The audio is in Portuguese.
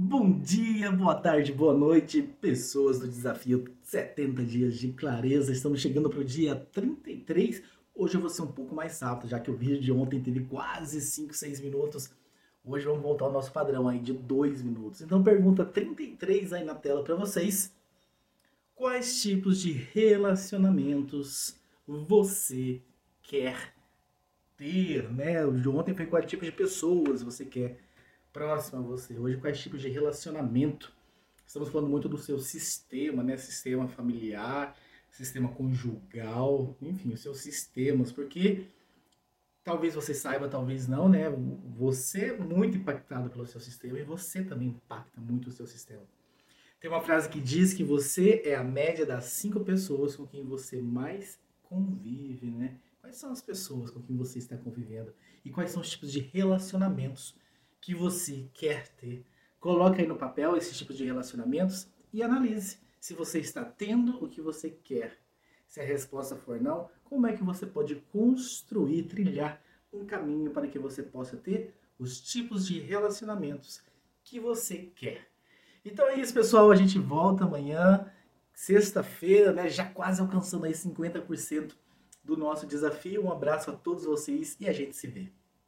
Bom dia, boa tarde, boa noite, pessoas do desafio 70 dias de clareza. Estamos chegando para o dia 33. Hoje eu vou ser um pouco mais rápido, já que o vídeo de ontem teve quase 5, 6 minutos. Hoje vamos voltar ao nosso padrão aí de 2 minutos. Então pergunta 33 aí na tela para vocês. Quais tipos de relacionamentos você quer ter, né? O de ontem foi quais tipos de pessoas você quer próximo a você. Hoje, quais tipos de relacionamento? Estamos falando muito do seu sistema, né? Sistema familiar, sistema conjugal, enfim, os seus sistemas, porque talvez você saiba, talvez não, né? Você é muito impactado pelo seu sistema e você também impacta muito o seu sistema. Tem uma frase que diz que você é a média das cinco pessoas com quem você mais convive, né? Quais são as pessoas com quem você está convivendo? E quais são os tipos de relacionamentos que você quer ter. Coloque aí no papel esses tipos de relacionamentos e analise se você está tendo o que você quer. Se a resposta for não, como é que você pode construir, trilhar um caminho para que você possa ter os tipos de relacionamentos que você quer. Então é isso, pessoal. A gente volta amanhã, sexta-feira, né? Já quase alcançando aí 50% do nosso desafio. Um abraço a todos vocês e a gente se vê.